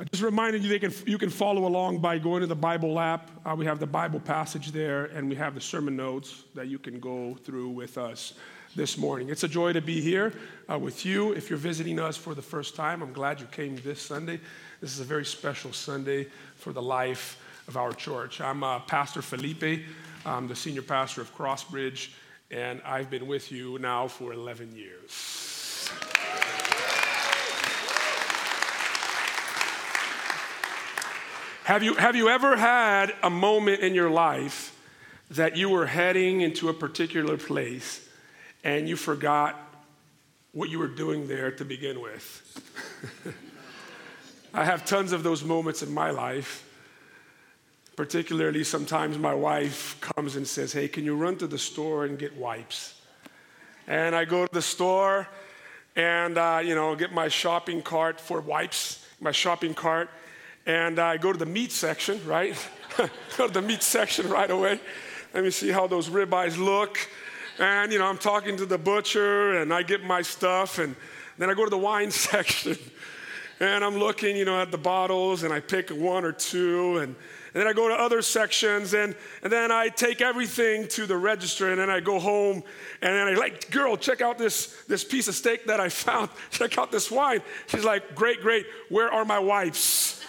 I just reminded you they can, you can follow along by going to the Bible app. Uh, we have the Bible passage there, and we have the sermon notes that you can go through with us this morning. It's a joy to be here uh, with you. If you're visiting us for the first time, I'm glad you came this Sunday. This is a very special Sunday for the life of our church. I'm uh, Pastor Felipe, I'm the senior pastor of Crossbridge, and I've been with you now for 11 years. Have you, have you ever had a moment in your life that you were heading into a particular place and you forgot what you were doing there to begin with? I have tons of those moments in my life. Particularly, sometimes my wife comes and says, Hey, can you run to the store and get wipes? And I go to the store and, uh, you know, get my shopping cart for wipes, my shopping cart. And I go to the meat section, right? go to the meat section right away. Let me see how those ribeyes look. And, you know, I'm talking to the butcher and I get my stuff. And then I go to the wine section and I'm looking, you know, at the bottles and I pick one or two. And and then I go to other sections, and, and then I take everything to the register, and then I go home, and then I like, girl, check out this, this piece of steak that I found. Check out this wine. She's like, great, great. Where are my wipes?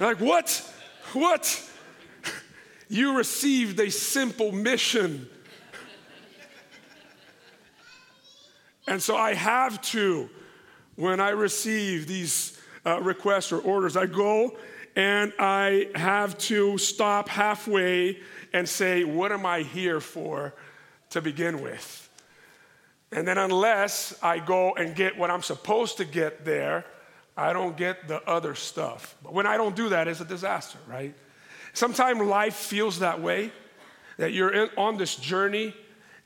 Like, what? What? You received a simple mission. And so I have to, when I receive these uh, requests or orders, I go and I have to stop halfway and say, What am I here for to begin with? And then, unless I go and get what I'm supposed to get there, I don't get the other stuff. But when I don't do that, it's a disaster, right? Sometimes life feels that way, that you're in, on this journey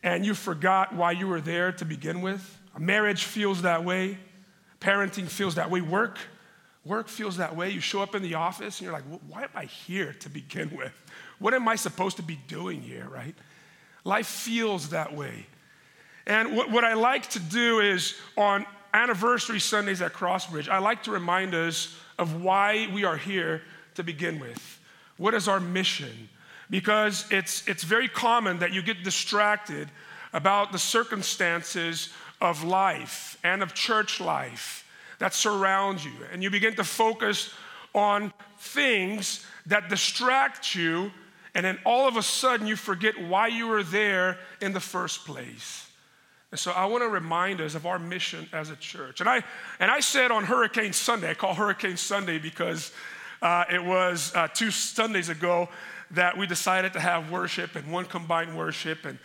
and you forgot why you were there to begin with. A marriage feels that way, parenting feels that way, work Work feels that way. You show up in the office and you're like, why am I here to begin with? What am I supposed to be doing here, right? Life feels that way. And what, what I like to do is on anniversary Sundays at Crossbridge, I like to remind us of why we are here to begin with. What is our mission? Because it's, it's very common that you get distracted about the circumstances of life and of church life that surround you. And you begin to focus on things that distract you, and then all of a sudden you forget why you were there in the first place. And so I want to remind us of our mission as a church. And I, and I said on Hurricane Sunday, I call Hurricane Sunday because uh, it was uh, two Sundays ago that we decided to have worship and one combined worship. And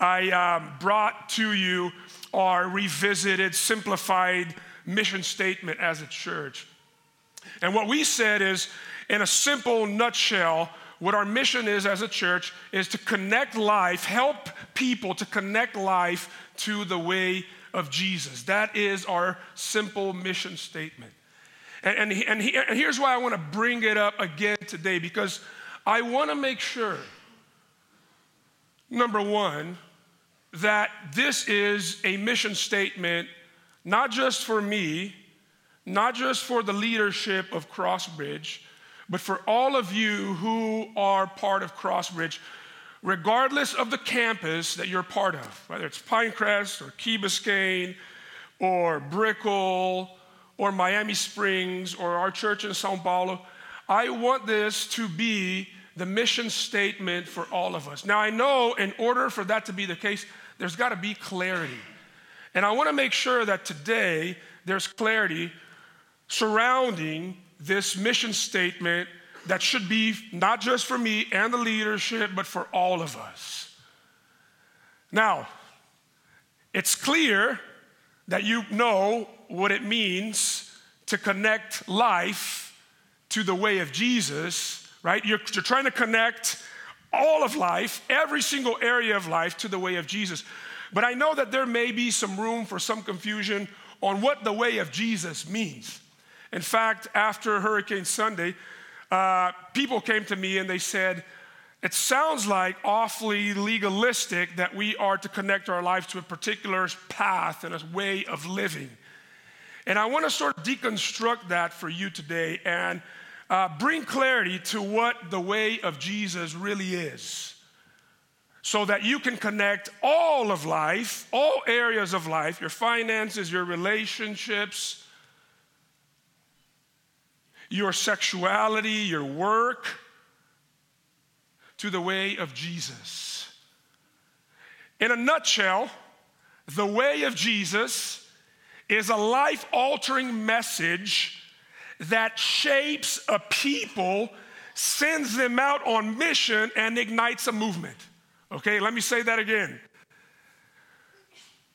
I um, brought to you our revisited, simplified mission statement as a church. And what we said is, in a simple nutshell, what our mission is as a church is to connect life, help people to connect life to the way of Jesus. That is our simple mission statement. And, and, and, he, and here's why I want to bring it up again today because I want to make sure, number one, that this is a mission statement not just for me, not just for the leadership of Crossbridge, but for all of you who are part of Crossbridge, regardless of the campus that you're part of, whether it's Pinecrest or Key Biscayne or Brickell or Miami Springs or our church in Sao Paulo, I want this to be the mission statement for all of us. Now, I know in order for that to be the case, there's got to be clarity. And I want to make sure that today there's clarity surrounding this mission statement that should be not just for me and the leadership, but for all of us. Now, it's clear that you know what it means to connect life to the way of Jesus, right? You're, you're trying to connect all of life, every single area of life, to the way of Jesus. But I know that there may be some room for some confusion on what the way of Jesus means. In fact, after Hurricane Sunday, uh, people came to me and they said, It sounds like awfully legalistic that we are to connect our lives to a particular path and a way of living. And I want to sort of deconstruct that for you today and uh, bring clarity to what the way of Jesus really is so that you can connect all of life, all areas of life, your finances, your relationships, your sexuality, your work, to the way of Jesus. In a nutshell, the way of Jesus is a life altering message that shapes a people, sends them out on mission, and ignites a movement. Okay, let me say that again.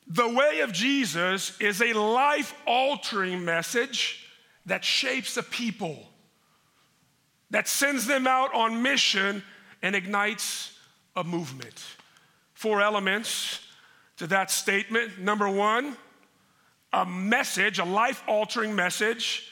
The way of Jesus is a life altering message that shapes a people, that sends them out on mission and ignites a movement. Four elements to that statement. Number one, a message, a life altering message.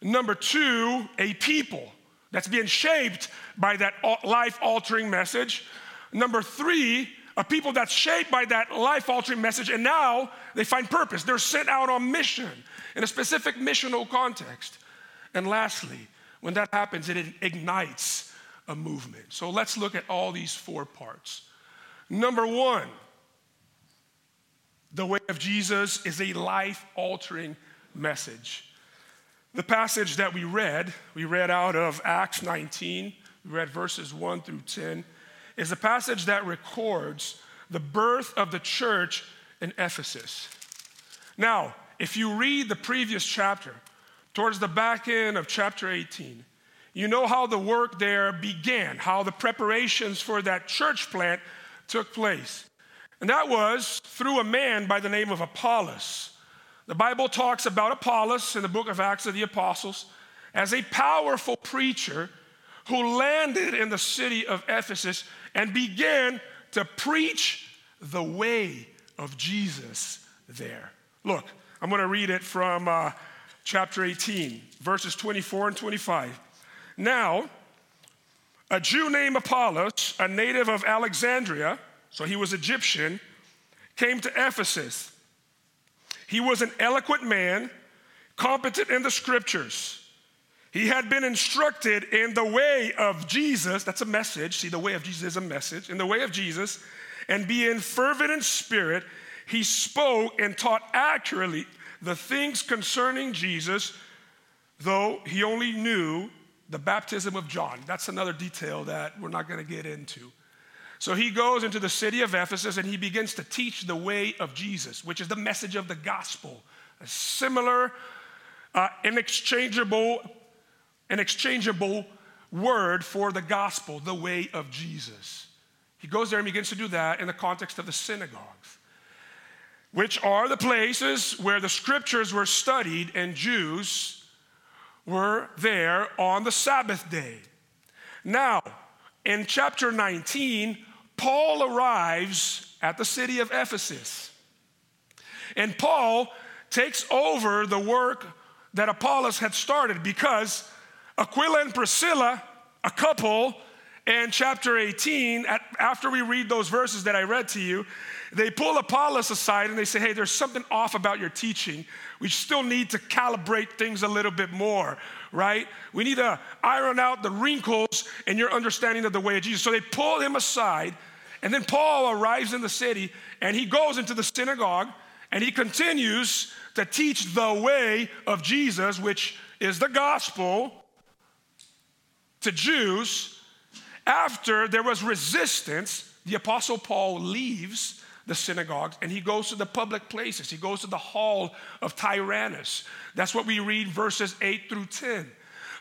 Number two, a people that's being shaped by that life altering message. Number three, a people that's shaped by that life altering message, and now they find purpose. They're sent out on mission in a specific missional context. And lastly, when that happens, it ignites a movement. So let's look at all these four parts. Number one, the way of Jesus is a life altering message. The passage that we read, we read out of Acts 19, we read verses 1 through 10, is a passage that records the birth of the church in Ephesus. Now, if you read the previous chapter, towards the back end of chapter 18, you know how the work there began, how the preparations for that church plant took place. And that was through a man by the name of Apollos. The Bible talks about Apollos in the book of Acts of the Apostles as a powerful preacher who landed in the city of Ephesus and began to preach the way of Jesus there. Look, I'm going to read it from uh, chapter 18, verses 24 and 25. Now, a Jew named Apollos, a native of Alexandria, so he was Egyptian, came to Ephesus. He was an eloquent man, competent in the scriptures. He had been instructed in the way of Jesus. That's a message. See, the way of Jesus is a message. In the way of Jesus, and being fervent in spirit, he spoke and taught accurately the things concerning Jesus, though he only knew the baptism of John. That's another detail that we're not going to get into. So he goes into the city of Ephesus and he begins to teach the way of Jesus, which is the message of the gospel. A similar, uh, inexchangeable, an exchangeable word for the gospel, the way of Jesus. He goes there and begins to do that in the context of the synagogues, which are the places where the scriptures were studied and Jews were there on the Sabbath day. Now, in chapter 19, Paul arrives at the city of Ephesus. And Paul takes over the work that Apollos had started because Aquila and Priscilla, a couple, in chapter 18, after we read those verses that I read to you, they pull Apollos aside and they say, Hey, there's something off about your teaching. We still need to calibrate things a little bit more, right? We need to iron out the wrinkles in your understanding of the way of Jesus. So they pull him aside, and then Paul arrives in the city and he goes into the synagogue and he continues to teach the way of Jesus, which is the gospel to Jews. After there was resistance, the Apostle Paul leaves the synagogues and he goes to the public places. He goes to the hall of Tyrannus. That's what we read verses 8 through 10.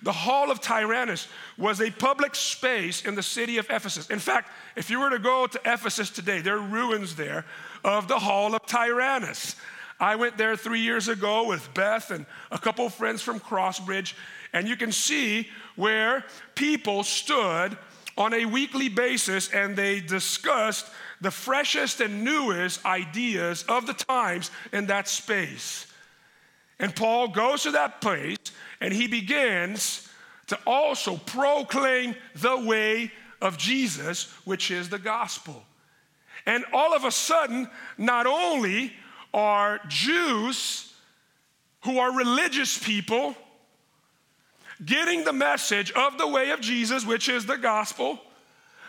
The hall of Tyrannus was a public space in the city of Ephesus. In fact, if you were to go to Ephesus today, there are ruins there of the hall of Tyrannus. I went there three years ago with Beth and a couple friends from Crossbridge, and you can see where people stood on a weekly basis and they discussed the freshest and newest ideas of the times in that space. And Paul goes to that place and he begins to also proclaim the way of Jesus, which is the gospel. And all of a sudden, not only are Jews who are religious people getting the message of the way of Jesus, which is the gospel,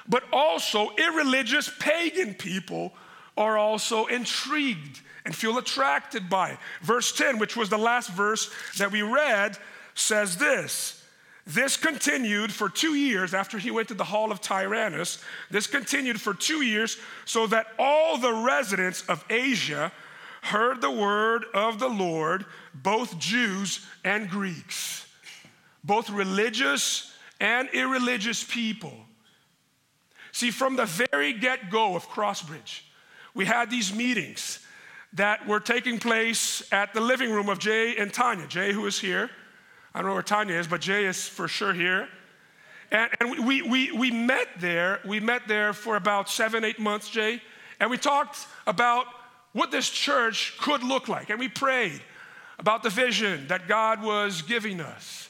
but also irreligious pagan people are also intrigued and feel attracted by it. Verse 10, which was the last verse that we read, says this. This continued for two years after he went to the hall of Tyrannus. This continued for two years so that all the residents of Asia heard the word of the Lord, both Jews and Greeks, both religious and irreligious people. See, from the very get go of Crossbridge, we had these meetings that were taking place at the living room of Jay and Tanya. Jay, who is here, I don't know where Tanya is, but Jay is for sure here. And, and we, we, we met there. We met there for about seven, eight months, Jay. And we talked about what this church could look like. And we prayed about the vision that God was giving us.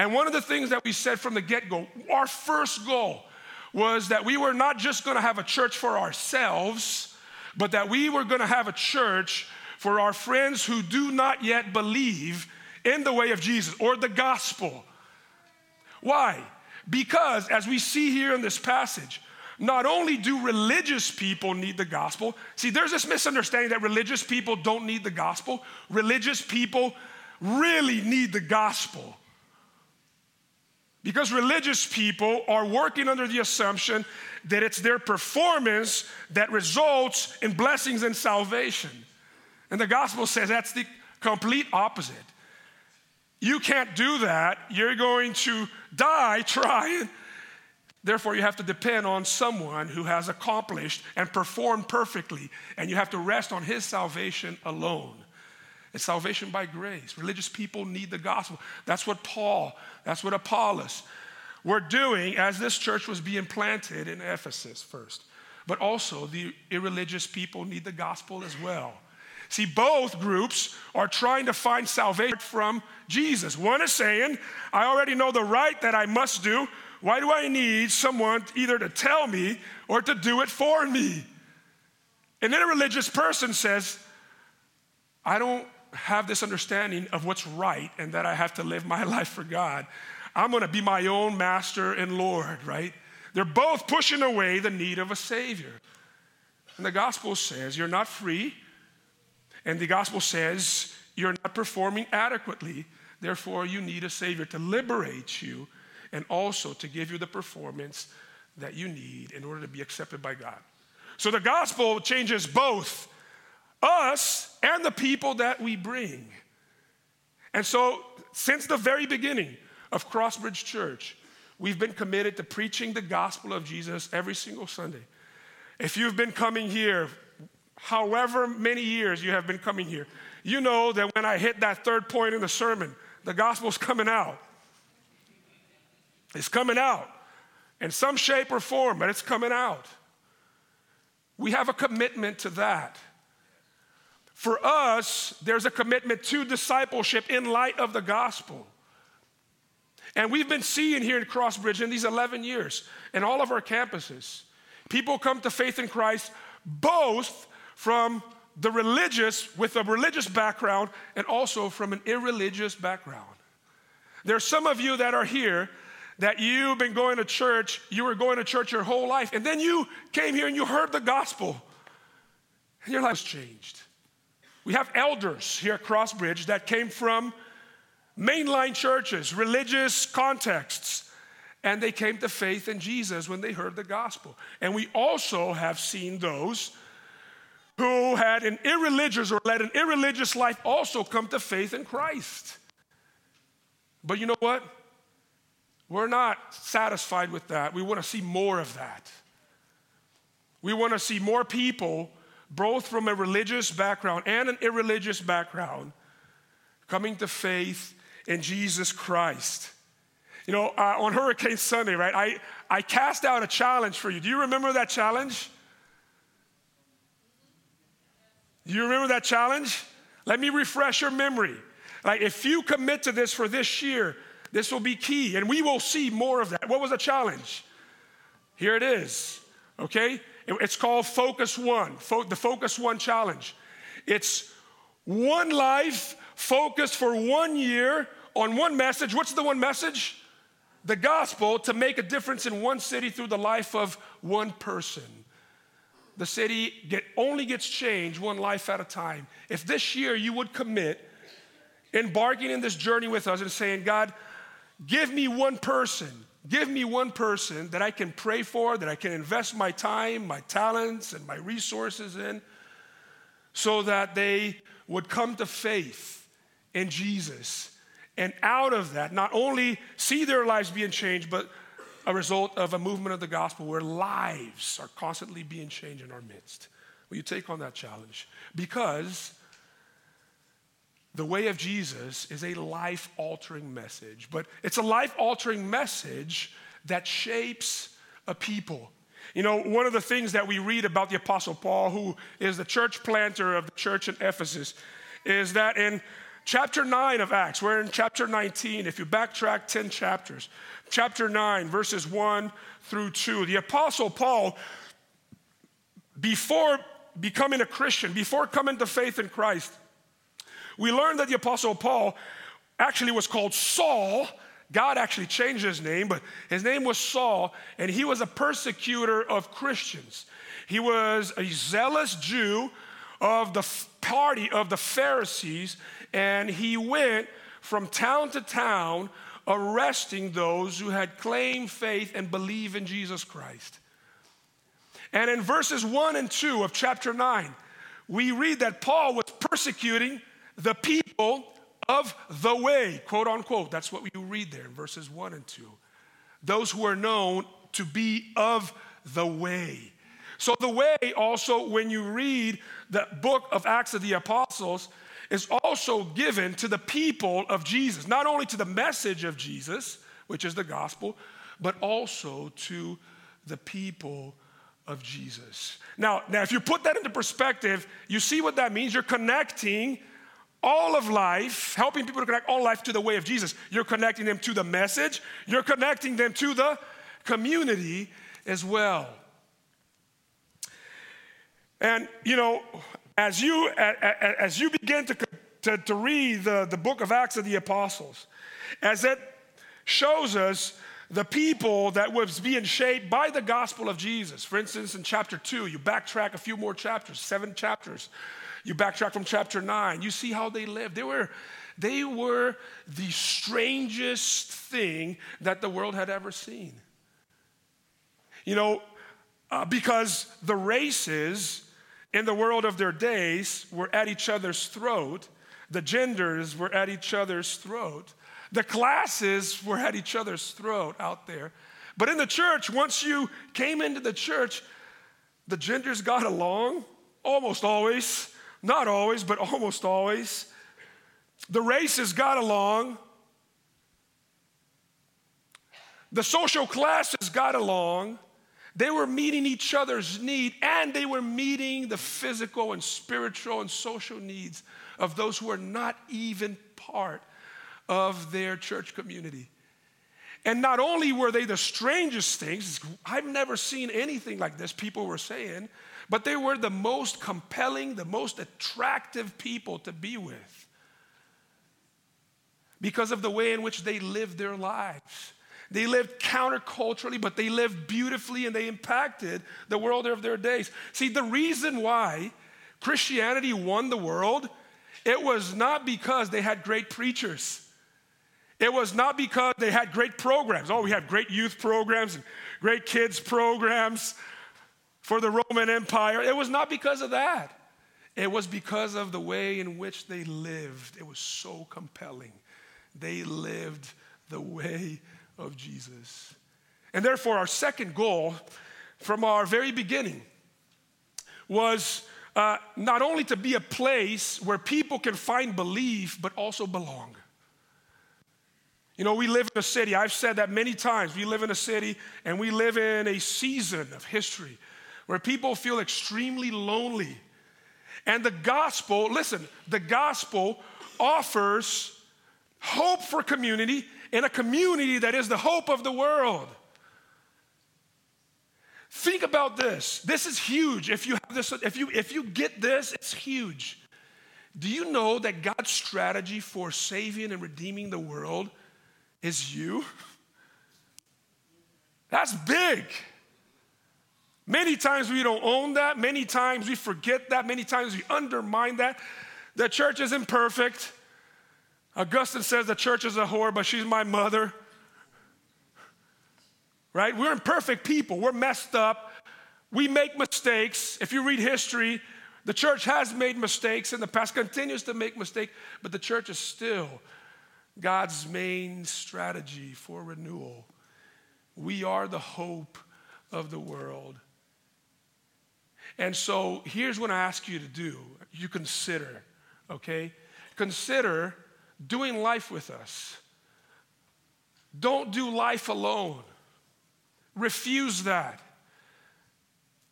And one of the things that we said from the get go, our first goal was that we were not just gonna have a church for ourselves, but that we were gonna have a church for our friends who do not yet believe in the way of Jesus or the gospel. Why? Because, as we see here in this passage, not only do religious people need the gospel, see, there's this misunderstanding that religious people don't need the gospel. Religious people really need the gospel. Because religious people are working under the assumption that it's their performance that results in blessings and salvation. And the gospel says that's the complete opposite. You can't do that. You're going to die trying. Therefore, you have to depend on someone who has accomplished and performed perfectly, and you have to rest on his salvation alone. It's salvation by grace. Religious people need the gospel. That's what Paul, that's what Apollos were doing as this church was being planted in Ephesus first. But also, the irreligious people need the gospel as well. See, both groups are trying to find salvation from Jesus. One is saying, I already know the right that I must do. Why do I need someone either to tell me or to do it for me? And then a religious person says, I don't have this understanding of what's right and that I have to live my life for God. I'm gonna be my own master and Lord, right? They're both pushing away the need of a Savior. And the gospel says you're not free, and the gospel says you're not performing adequately. Therefore, you need a Savior to liberate you and also to give you the performance that you need in order to be accepted by God. So the gospel changes both us and the people that we bring. And so, since the very beginning of Crossbridge Church, we've been committed to preaching the gospel of Jesus every single Sunday. If you've been coming here, however many years you have been coming here, you know that when I hit that third point in the sermon, the gospel's coming out. It's coming out in some shape or form, but it's coming out. We have a commitment to that. For us, there's a commitment to discipleship in light of the gospel. And we've been seeing here in Crossbridge in these 11 years, in all of our campuses, people come to faith in Christ both from the religious, with a religious background, and also from an irreligious background. There's some of you that are here that you've been going to church, you were going to church your whole life, and then you came here and you heard the gospel, and your life was changed. We have elders here at Crossbridge that came from mainline churches, religious contexts, and they came to faith in Jesus when they heard the gospel. And we also have seen those who had an irreligious or led an irreligious life also come to faith in Christ. But you know what? We're not satisfied with that. We want to see more of that. We want to see more people both from a religious background and an irreligious background, coming to faith in Jesus Christ. You know, uh, on Hurricane Sunday, right, I, I cast out a challenge for you. Do you remember that challenge? Do you remember that challenge? Let me refresh your memory. Like, if you commit to this for this year, this will be key, and we will see more of that. What was the challenge? Here it is, okay? It's called Focus One, the Focus One Challenge. It's one life focused for one year on one message. What's the one message? The gospel to make a difference in one city through the life of one person. The city get, only gets changed one life at a time. If this year you would commit embarking in this journey with us and saying, God, give me one person, give me one person that I can pray for, that I can invest my time, my talents, and my resources in, so that they would come to faith in Jesus. And out of that, not only see their lives being changed, but a result of a movement of the gospel where lives are constantly being changed in our midst. Will you take on that challenge? Because the way of Jesus is a life altering message, but it's a life altering message that shapes a people. You know, one of the things that we read about the Apostle Paul, who is the church planter of the church in Ephesus, is that in chapter 9 of Acts, we're in chapter 19, if you backtrack 10 chapters, chapter 9, verses 1 through 2, the Apostle Paul, before becoming a Christian, before coming to faith in Christ, we learned that the Apostle Paul actually was called Saul. God actually changed his name, but his name was Saul, and he was a persecutor of Christians. He was a zealous Jew of the party of the Pharisees, and he went from town to town arresting those who had claimed faith and believe in Jesus Christ. And in verses 1 and 2 of chapter 9, we read that Paul was persecuting the people of the way, quote unquote. That's what we read there in verses 1 and 2. Those who are known to be of the way. So, the way also, when you read the book of Acts of the Apostles, is also given to the people of Jesus, not only to the message of Jesus, which is the gospel, but also to the people of Jesus. Now, now if you put that into perspective, you see what that means. You're connecting all of life, helping people to connect all life to the way of Jesus. You're connecting them to the message, you're connecting them to the community as well. And, you know, as you, as you begin to, to, to read the, the book of Acts of the Apostles, as it shows us the people that was being shaped by the gospel of Jesus. For instance, in chapter 2, you backtrack a few more chapters, seven chapters. You backtrack from chapter 9, you see how they lived. They were, they were the strangest thing that the world had ever seen. You know, uh, because the races in the world of their days were at each other's throat, the genders were at each other's throat, the classes were at each other's throat out there. But in the church, once you came into the church, the genders got along almost always. Not always, but almost always. The races got along. The social classes got along. They were meeting each other's need and they were meeting the physical and spiritual and social needs of those who are not even part of their church community. And not only were they the strangest things, I've never seen anything like this, people were saying, but they were the most compelling, the most attractive people to be with because of the way in which they lived their lives. They lived counterculturally, but they lived beautifully and they impacted the world of their days. See, the reason why Christianity won the world, it was not because they had great preachers. It was not because they had great programs. Oh, we have great youth programs and great kids programs for the Roman Empire. It was not because of that. It was because of the way in which they lived. It was so compelling. They lived the way of Jesus. And therefore, our second goal from our very beginning was uh, not only to be a place where people can find belief, but also belong. You know, we live in a city, I've said that many times. We live in a city and we live in a season of history where people feel extremely lonely. And the gospel, listen, the gospel offers hope for community in a community that is the hope of the world. Think about this. This is huge. If you have this, if you if you get this, it's huge. Do you know that God's strategy for saving and redeeming the world is you? That's big. Many times we don't own that. Many times we forget that. Many times we undermine that. The church is imperfect. Augustine says the church is a whore, but she's my mother. Right? We're imperfect people. We're messed up. We make mistakes. If you read history, the church has made mistakes in the past, continues to make mistakes, but the church is still God's main strategy for renewal. We are the hope of the world. And so here's what I ask you to do you consider, okay? Consider doing life with us. Don't do life alone. Refuse that.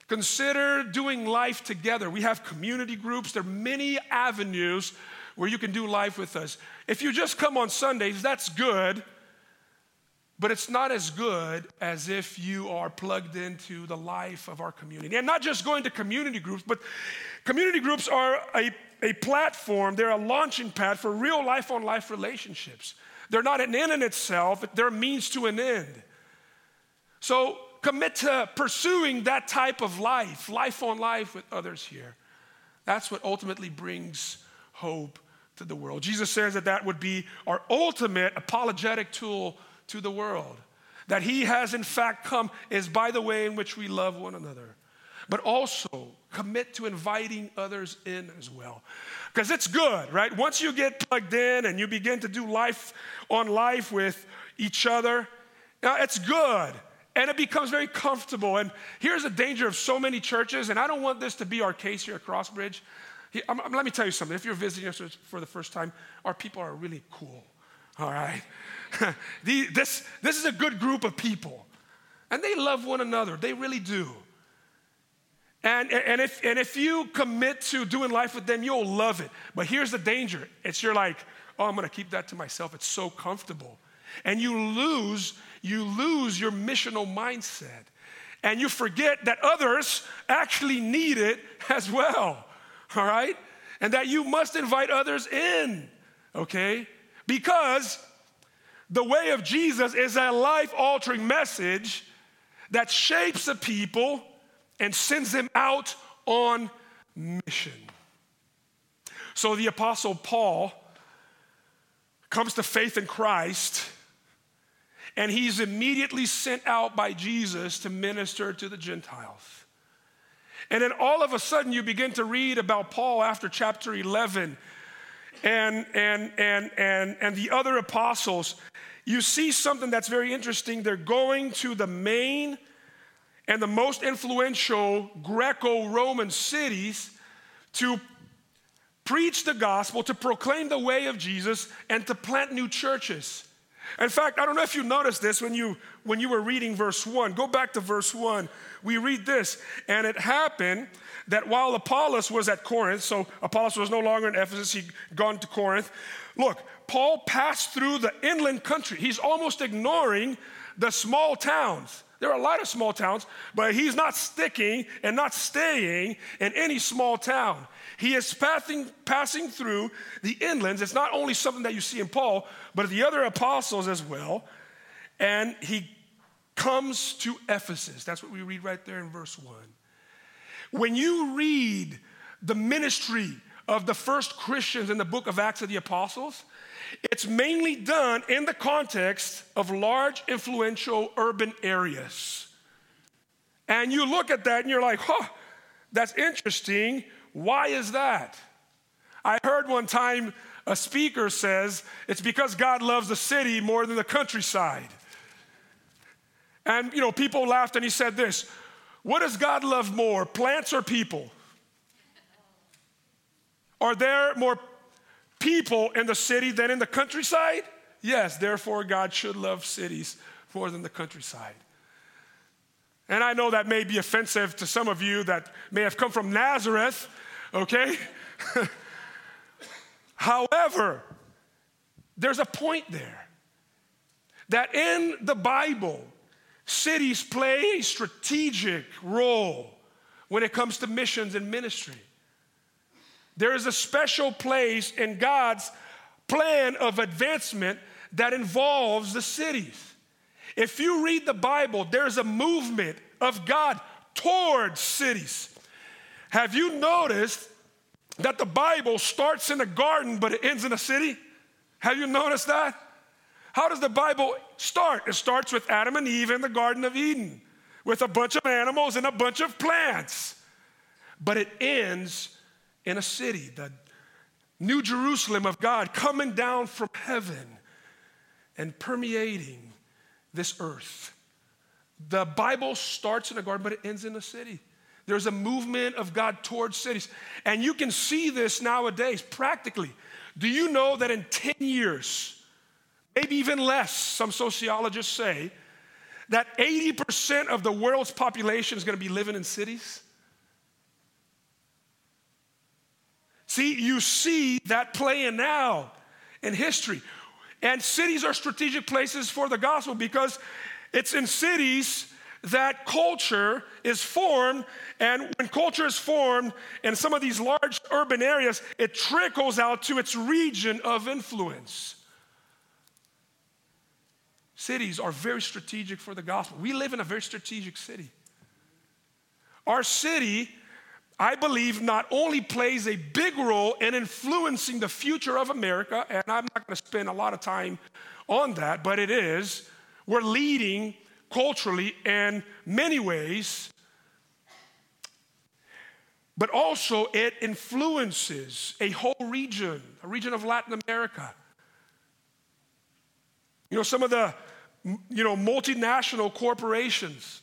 Consider doing life together. We have community groups. There are many avenues where you can do life with us. If you just come on Sundays, that's good, but it's not as good as if you are plugged into the life of our community. And not just going to community groups, but community groups are a, a platform, they're a launching pad for real life on life relationships. They're not an end in itself, they're means to an end. So commit to pursuing that type of life, life on life with others here. That's what ultimately brings hope to the world. Jesus says that that would be our ultimate apologetic tool to the world. That he has in fact come is by the way in which we love one another. But also commit to inviting others in as well. Because it's good, right? Once you get plugged in and you begin to do life on life with each other, uh, it's good and it becomes very comfortable. And here's the danger of so many churches, and I don't want this to be our case here at Crossbridge. let me tell you something. If you're visiting us for the first time, our people are really cool, all right? this, this is a good group of people, and they love one another. They really do. And, and, if, and if you commit to doing life with them, you'll love it. But here's the danger it's you're like, oh, I'm gonna keep that to myself. It's so comfortable. And you lose you lose your missional mindset. And you forget that others actually need it as well, all right? And that you must invite others in, okay? Because the way of Jesus is a life altering message that shapes a people and sends them out on mission. So the Apostle Paul comes to faith in Christ and he's immediately sent out by Jesus to minister to the Gentiles. And then all of a sudden, you begin to read about Paul after chapter 11 and, and, and, and, and the other apostles. You see something that's very interesting. They're going to the main and the most influential Greco Roman cities to preach the gospel, to proclaim the way of Jesus, and to plant new churches. In fact, I don't know if you noticed this when you when you were reading verse 1. Go back to verse 1. We read this, and it happened that while Apollos was at Corinth, so Apollos was no longer in Ephesus, he'd gone to Corinth. Look, Paul passed through the inland country. He's almost ignoring the small towns. There are a lot of small towns, but he's not sticking and not staying in any small town. He is passing, passing through the inlands. It's not only something that you see in Paul, but the other apostles as well. And he comes to Ephesus. That's what we read right there in verse 1. When you read the ministry of the first Christians in the book of Acts of the Apostles, it's mainly done in the context of large, influential urban areas. And you look at that and you're like, huh, that's interesting. Why is that? I heard one time a speaker says it's because God loves the city more than the countryside. And you know, people laughed and he said this, what does God love more, plants or people? Are there more people in the city than in the countryside? Yes, therefore God should love cities more than the countryside. And I know that may be offensive to some of you that may have come from Nazareth, okay? However, there's a point there that in the Bible, cities play a strategic role when it comes to missions and ministry. there is a special place in God's plan of advancement that involves the cities. If you read the Bible, there's a movement of God towards cities. Have you noticed that the Bible starts in a garden but it ends in a city? Have you noticed that? How does the Bible start? It starts with Adam and Eve in the Garden of Eden with a bunch of animals and a bunch of plants. But it ends in a city, the New Jerusalem of God coming down from heaven and permeating this earth. The Bible starts in a garden, but it ends in a city. There's a movement of God towards cities. And you can see this nowadays practically. Do you know that in 10 years, maybe even less, some sociologists say, that 80% of the world's population is going to be living in cities? See, you see that playing now in history. And cities are strategic places for the gospel because it's in cities that culture is formed. And when culture is formed in some of these large urban areas, it trickles out to its region of influence. Cities are very strategic for the gospel. We live in a very strategic city. Our city I believe not only plays a big role in influencing the future of America, and I'm not going to spend a lot of time on that, but it is, we're leading culturally in many ways, but also it influences a whole region, a region of Latin America. You know, some of the you know multinational corporations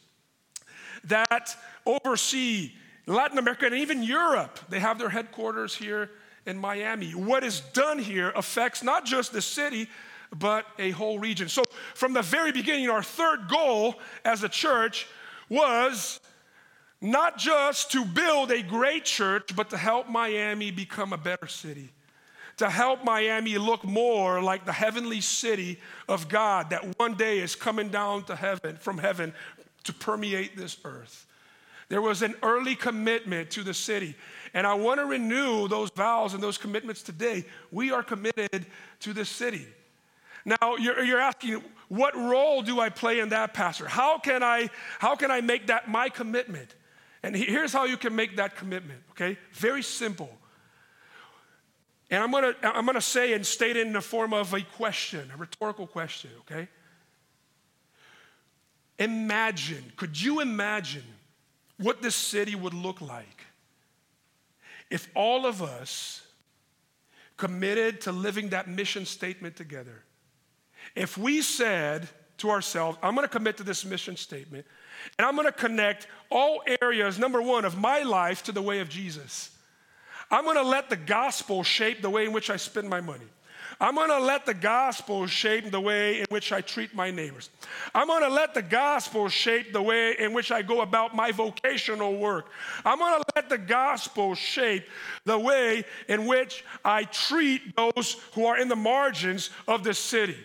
that oversee Latin America and even Europe, they have their headquarters here in Miami. What is done here affects not just the city, but a whole region. So, from the very beginning, our third goal as a church was not just to build a great church, but to help Miami become a better city. To help Miami look more like the heavenly city of God that one day is coming down to heaven from heaven to permeate this earth. There was an early commitment to the city. And I want to renew those vows and those commitments today. We are committed to the city. Now, you're, you're asking, what role do I play in that, Pastor? How can I, how can I make that my commitment? And here's how you can make that commitment, okay? Very simple. And I'm gonna, I'm gonna say and state it in the form of a question, a rhetorical question, okay? Imagine, could you imagine what this city would look like if all of us committed to living that mission statement together. If we said to ourselves, I'm gonna commit to this mission statement, and I'm gonna connect all areas, number one, of my life to the way of Jesus. I'm gonna let the gospel shape the way in which I spend my money. I'm gonna let the gospel shape the way in which I treat my neighbors. I'm gonna let the gospel shape the way in which I go about my vocational work. I'm gonna let the gospel shape the way in which I treat those who are in the margins of the city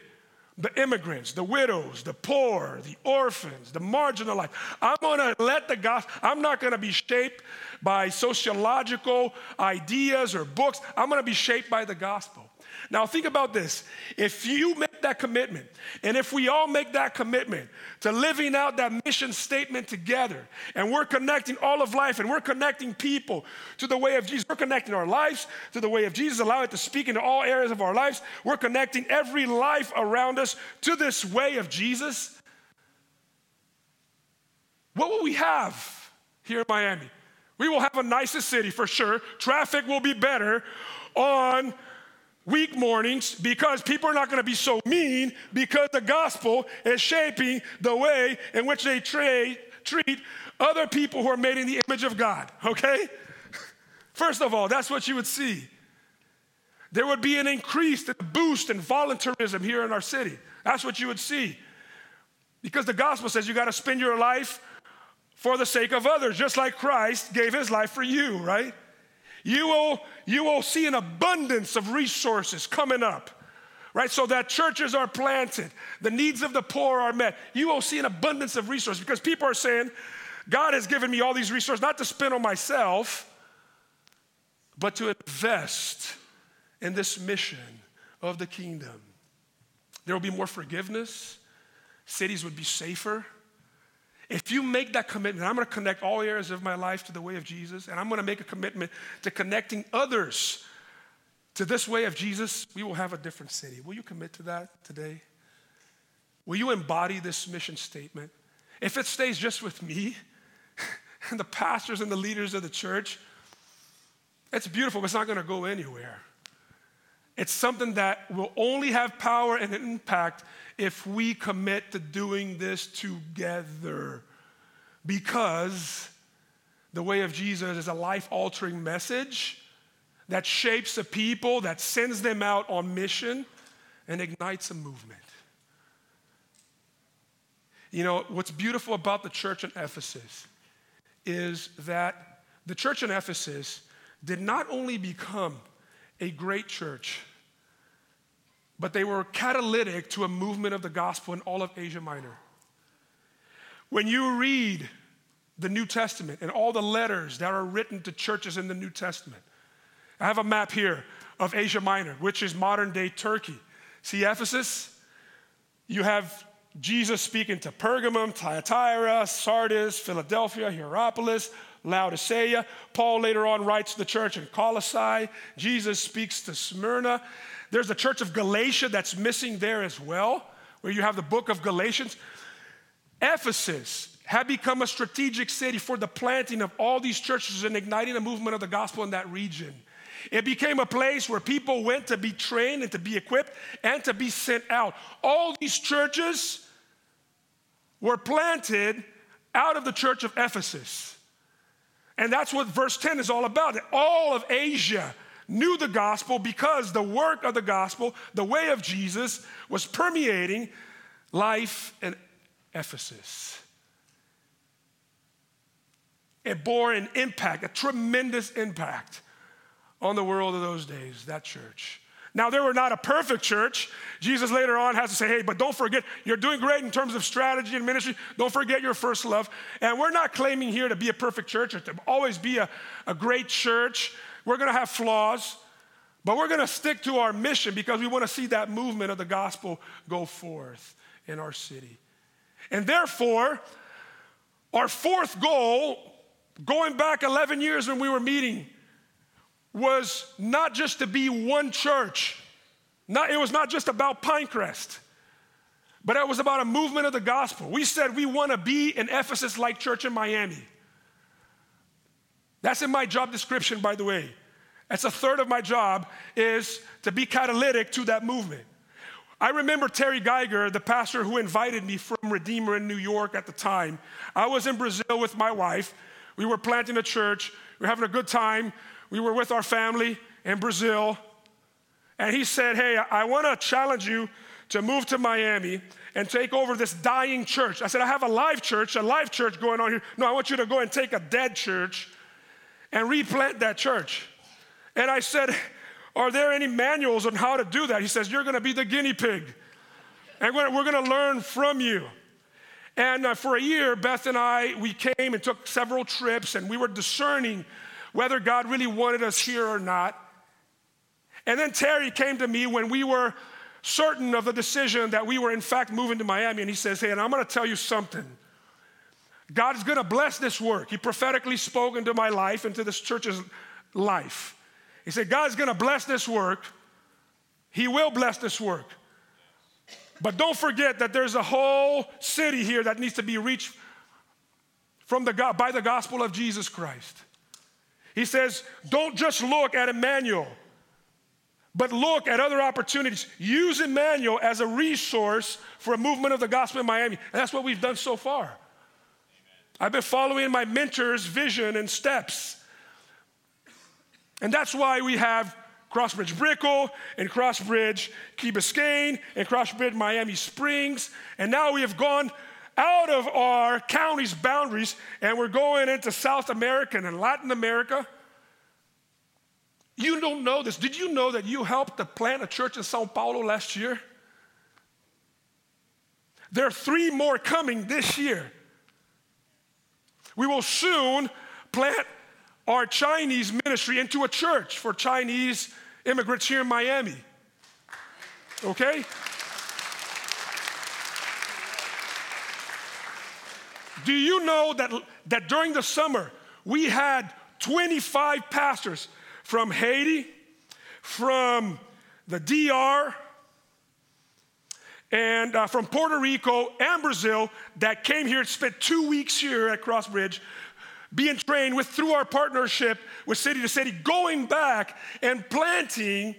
the immigrants, the widows, the poor, the orphans, the marginalized. I'm gonna let the gospel, I'm not gonna be shaped by sociological ideas or books. I'm gonna be shaped by the gospel. Now, think about this. If you that commitment, and if we all make that commitment to living out that mission statement together, and we're connecting all of life, and we're connecting people to the way of Jesus, we're connecting our lives to the way of Jesus, allow it to speak into all areas of our lives, we're connecting every life around us to this way of Jesus. What will we have here in Miami? We will have a nicer city for sure. Traffic will be better on week mornings because people are not going to be so mean because the gospel is shaping the way in which they tra- treat other people who are made in the image of God, okay? First of all, that's what you would see. There would be an increase, a boost in voluntarism here in our city. That's what you would see. Because the gospel says you got to spend your life for the sake of others, just like Christ gave his life for you, right? You will, you will see an abundance of resources coming up, right? So that churches are planted, the needs of the poor are met. You will see an abundance of resources because people are saying, God has given me all these resources not to spend on myself, but to invest in this mission of the kingdom. There will be more forgiveness, cities would be safer. If you make that commitment, I'm going to connect all areas of my life to the way of Jesus, and I'm going to make a commitment to connecting others to this way of Jesus, we will have a different city. Will you commit to that today? Will you embody this mission statement? If it stays just with me and the pastors and the leaders of the church, it's beautiful, but it's not going to go anywhere. It's something that will only have power and impact if we commit to doing this together. Because the way of Jesus is a life altering message that shapes a people, that sends them out on mission, and ignites a movement. You know, what's beautiful about the church in Ephesus is that the church in Ephesus did not only become a great church, but they were catalytic to a movement of the gospel in all of Asia Minor. When you read the New Testament and all the letters that are written to churches in the New Testament, I have a map here of Asia Minor, which is modern day Turkey. See Ephesus? You have Jesus speaking to Pergamum, Thyatira, Sardis, Philadelphia, Hierapolis, Laodicea. Paul later on writes to the church in Colossae. Jesus speaks to Smyrna. There's the church of Galatia that's missing there as well, where you have the book of Galatians. Ephesus had become a strategic city for the planting of all these churches and igniting the movement of the gospel in that region. It became a place where people went to be trained and to be equipped and to be sent out. All these churches were planted out of the church of Ephesus. And that's what verse 10 is all about. All of Asia knew the gospel because the work of the gospel, the way of Jesus, was permeating life in Ephesus. It bore an impact, a tremendous impact on the world of those days, that church. Now, they were not a perfect church. Jesus later on has to say, hey, but don't forget, you're doing great in terms of strategy and ministry. Don't forget your first love. And we're not claiming here to be a perfect church or to always be a, a great church. We're going to have flaws, but we're going to stick to our mission because we want to see that movement of the gospel go forth in our city. And therefore, our fourth goal, going back 11 years when we were meeting, was not just to be one church. Not, it was not just about Pinecrest, but it was about a movement of the gospel. We said we want to be an Ephesus like church in Miami. That's in my job description, by the way. That's a third of my job is to be catalytic to that movement. I remember Terry Gyger, the pastor who invited me from Redeemer in New York at the time. I was in Brazil with my wife. We were planting a church. We were having a good time we were with our family in Brazil, and he said, Hey, I want to challenge you to move to Miami and take over this dying church. I said, I have a live church, a live church going on here. No, I want you to go and take a dead church and replant that church. And I said, Are there any manuals on how to do that? He says, You're to be the guinea pig, and we're, to learn from you. And uh, for a year, Beth and I, we came and took several trips, and we were discerning whether God really wanted us here or not. And then Terry came to me when we were certain of the decision that we were, in fact, moving to Miami. And he says, Hey, and I'm to tell you something. God is going to bless this work. He prophetically spoke into my life, into this church's life. He said, God's going to bless this work. He will bless this work. But don't forget that there's a whole city here that needs to be reached from the, God, by the gospel of Jesus Christ. He says, don't just look at Emmanuel, but look at other opportunities. Use Emmanuel as a resource for a movement of the gospel in Miami. And that's what we've done so far. I've been following my mentor's vision and steps. And that's why we have Crossbridge Brickell and Crossbridge Key Biscayne and Crossbridge Miami Springs. And now we have gone out of our county's boundaries and we're going into South America and Latin America. You don't know this. Did you know that you helped to plant a church in Sao Paulo last year? There are three more coming this year. We will soon plant our Chinese ministry into a church for Chinese immigrants here in Miami. Okay? Do you know that, that during the summer we had 25 pastors from Haiti, from the DR, and uh, from Puerto Rico and Brazil that came here, spent two weeks here at Crossbridge, being trained with through our partnership with City to City, going back and planting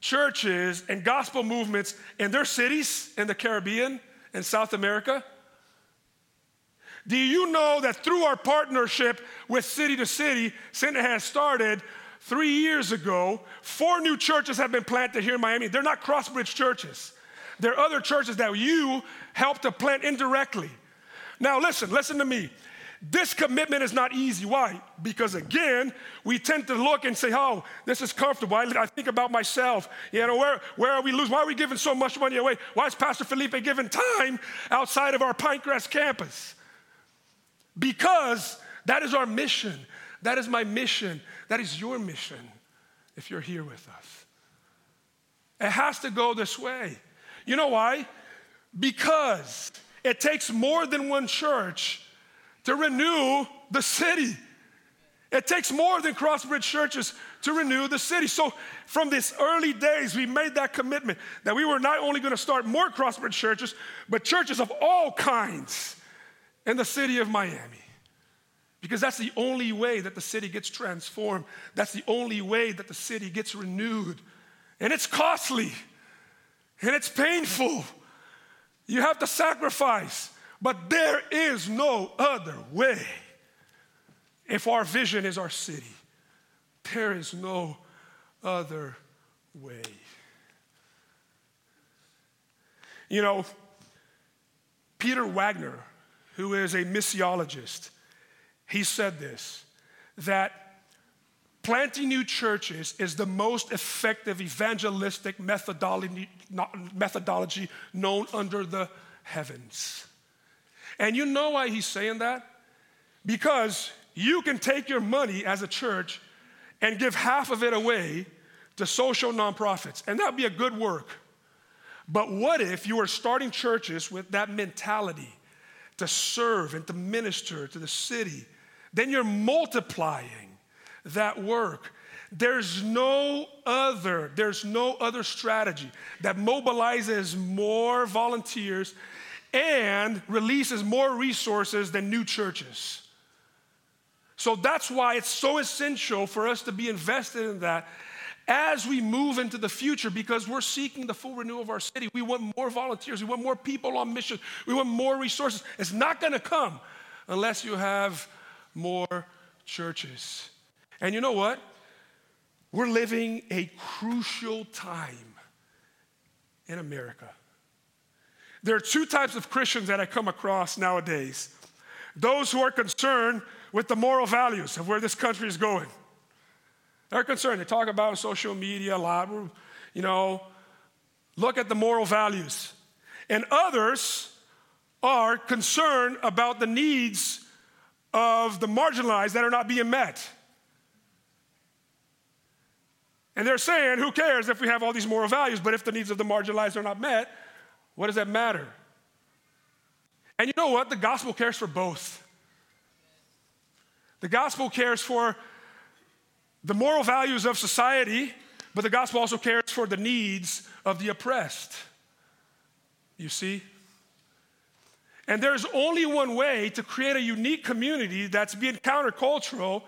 churches and gospel movements in their cities in the Caribbean and South America. Do you know that through our partnership with City to City, Center has started three years ago, four new churches have been planted here in Miami. They're not Crossbridge churches. There are other churches that you help to plant indirectly. Now, listen, listen to me. This commitment is not easy. Why? Because again, we tend to look and say, oh, this is comfortable. I, I, think about myself. You know, where, where are we losing? Why are we giving so much money away? Why is Pastor Felipe giving time outside of our Pinecrest campus? Because that is our mission. That is my mission. That is your mission if you're here with us. It has to go this way. You know why? Because it takes more than one church to renew the city. It takes more than Crossbridge churches to renew the city. So, from these early days, we made that commitment that we were not only going to start more Crossbridge churches, but churches of all kinds in the city of Miami. Because that's the only way that the city gets transformed. That's the only way that the city gets renewed. And it's costly and it's painful. You have to sacrifice, but there is no other way. If our vision is our city, there is no other way. You know, Peter Wagner, who is a missiologist, he said this that Planting new churches is the most effective evangelistic methodology, known under the heavens. And you know why he's saying that? Because you can take your money as a church and give half of it away to social nonprofits, and that would be a good work. But what if you were starting churches with that mentality to serve and to minister to the city? Then you're multiplying that work. There's no other, there's no other strategy that mobilizes more volunteers and releases more resources than new churches. So that's why it's so essential for us to be invested in that as we move into the future because we're seeking the full renewal of our city. We want more volunteers, we want more people on mission, we want more resources. It's not going to come unless you have more churches. And you know what? We're living a crucial time in America. There are two types of Christians that I come across nowadays those who are concerned with the moral values of where this country is going. They're concerned. They talk about social media a lot. You know, look at the moral values. And others are concerned about the needs of the marginalized that are not being met. And they're saying, who cares if we have all these moral values, but if the needs of the marginalized are not met, what does that matter? And you know what? The gospel cares for both. The gospel cares for the moral values of society, but the gospel also cares for the needs of the oppressed. You see? And there's only one way to create a unique community that's being countercultural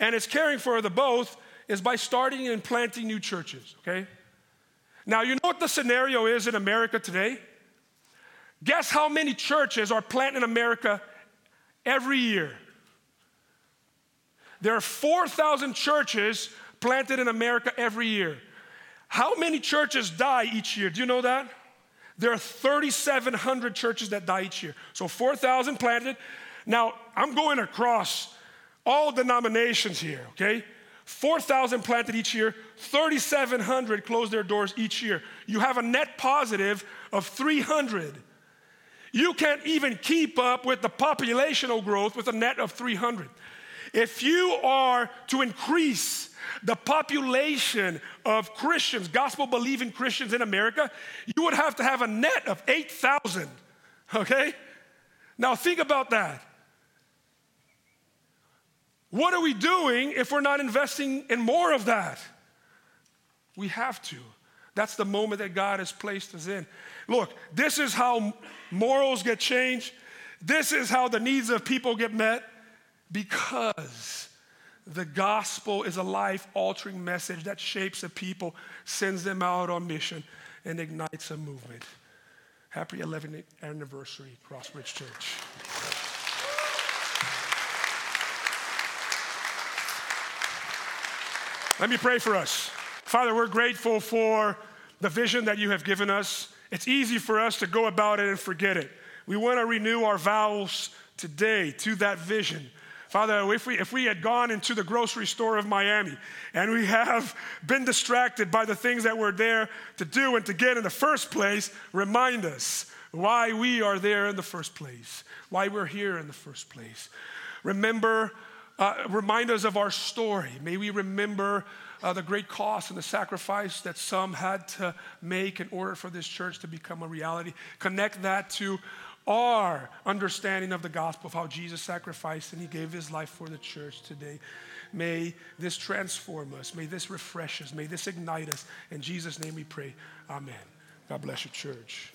and is caring for the both is by starting and planting new churches, okay? Now, you know what the scenario is in America today? Guess how many churches are planted in America every year? There are 4,000 churches planted in America every year. How many churches die each year? Do you know that? There are 3,700 churches that die each year. So 4,000 planted. Now, I'm going across all denominations here, okay? 4,000 planted each year, 3,700 close their doors each year. You have a net positive of 300. You can't even keep up with the populational growth with a net of 300. if you are to increase the population of Christians, gospel believing Christians in America, you would have to have a net of 8,000. Okay? Now think about that. What are we doing if we're not investing in more of that? We have to. That's the moment that God has placed us in. Look, this is how morals get changed. This is how the needs of people get met because the gospel is a life altering message that shapes a people, sends them out on mission, and ignites a movement. Happy 11th anniversary, Crossbridge Church. Let me pray for us. Father, we're grateful for the vision that you have given us. It's easy for us to go about it and forget it. We want to renew our vows today to that vision. Father, if we, if we had gone into the grocery store of Miami and we have been distracted by the things that we're there to do and to get in the first place, remind us why we are there in the first place, why we're here in the first place. Remember uh, remind us of our story. May we remember uh, the great cost and the sacrifice that some had to make in order for this church to become a reality. Connect that to our understanding of the gospel, of how Jesus sacrificed and he gave his life for the church today. May this transform us. May this refresh us. May this ignite us. In Jesus' name we pray. Amen. God bless you, church.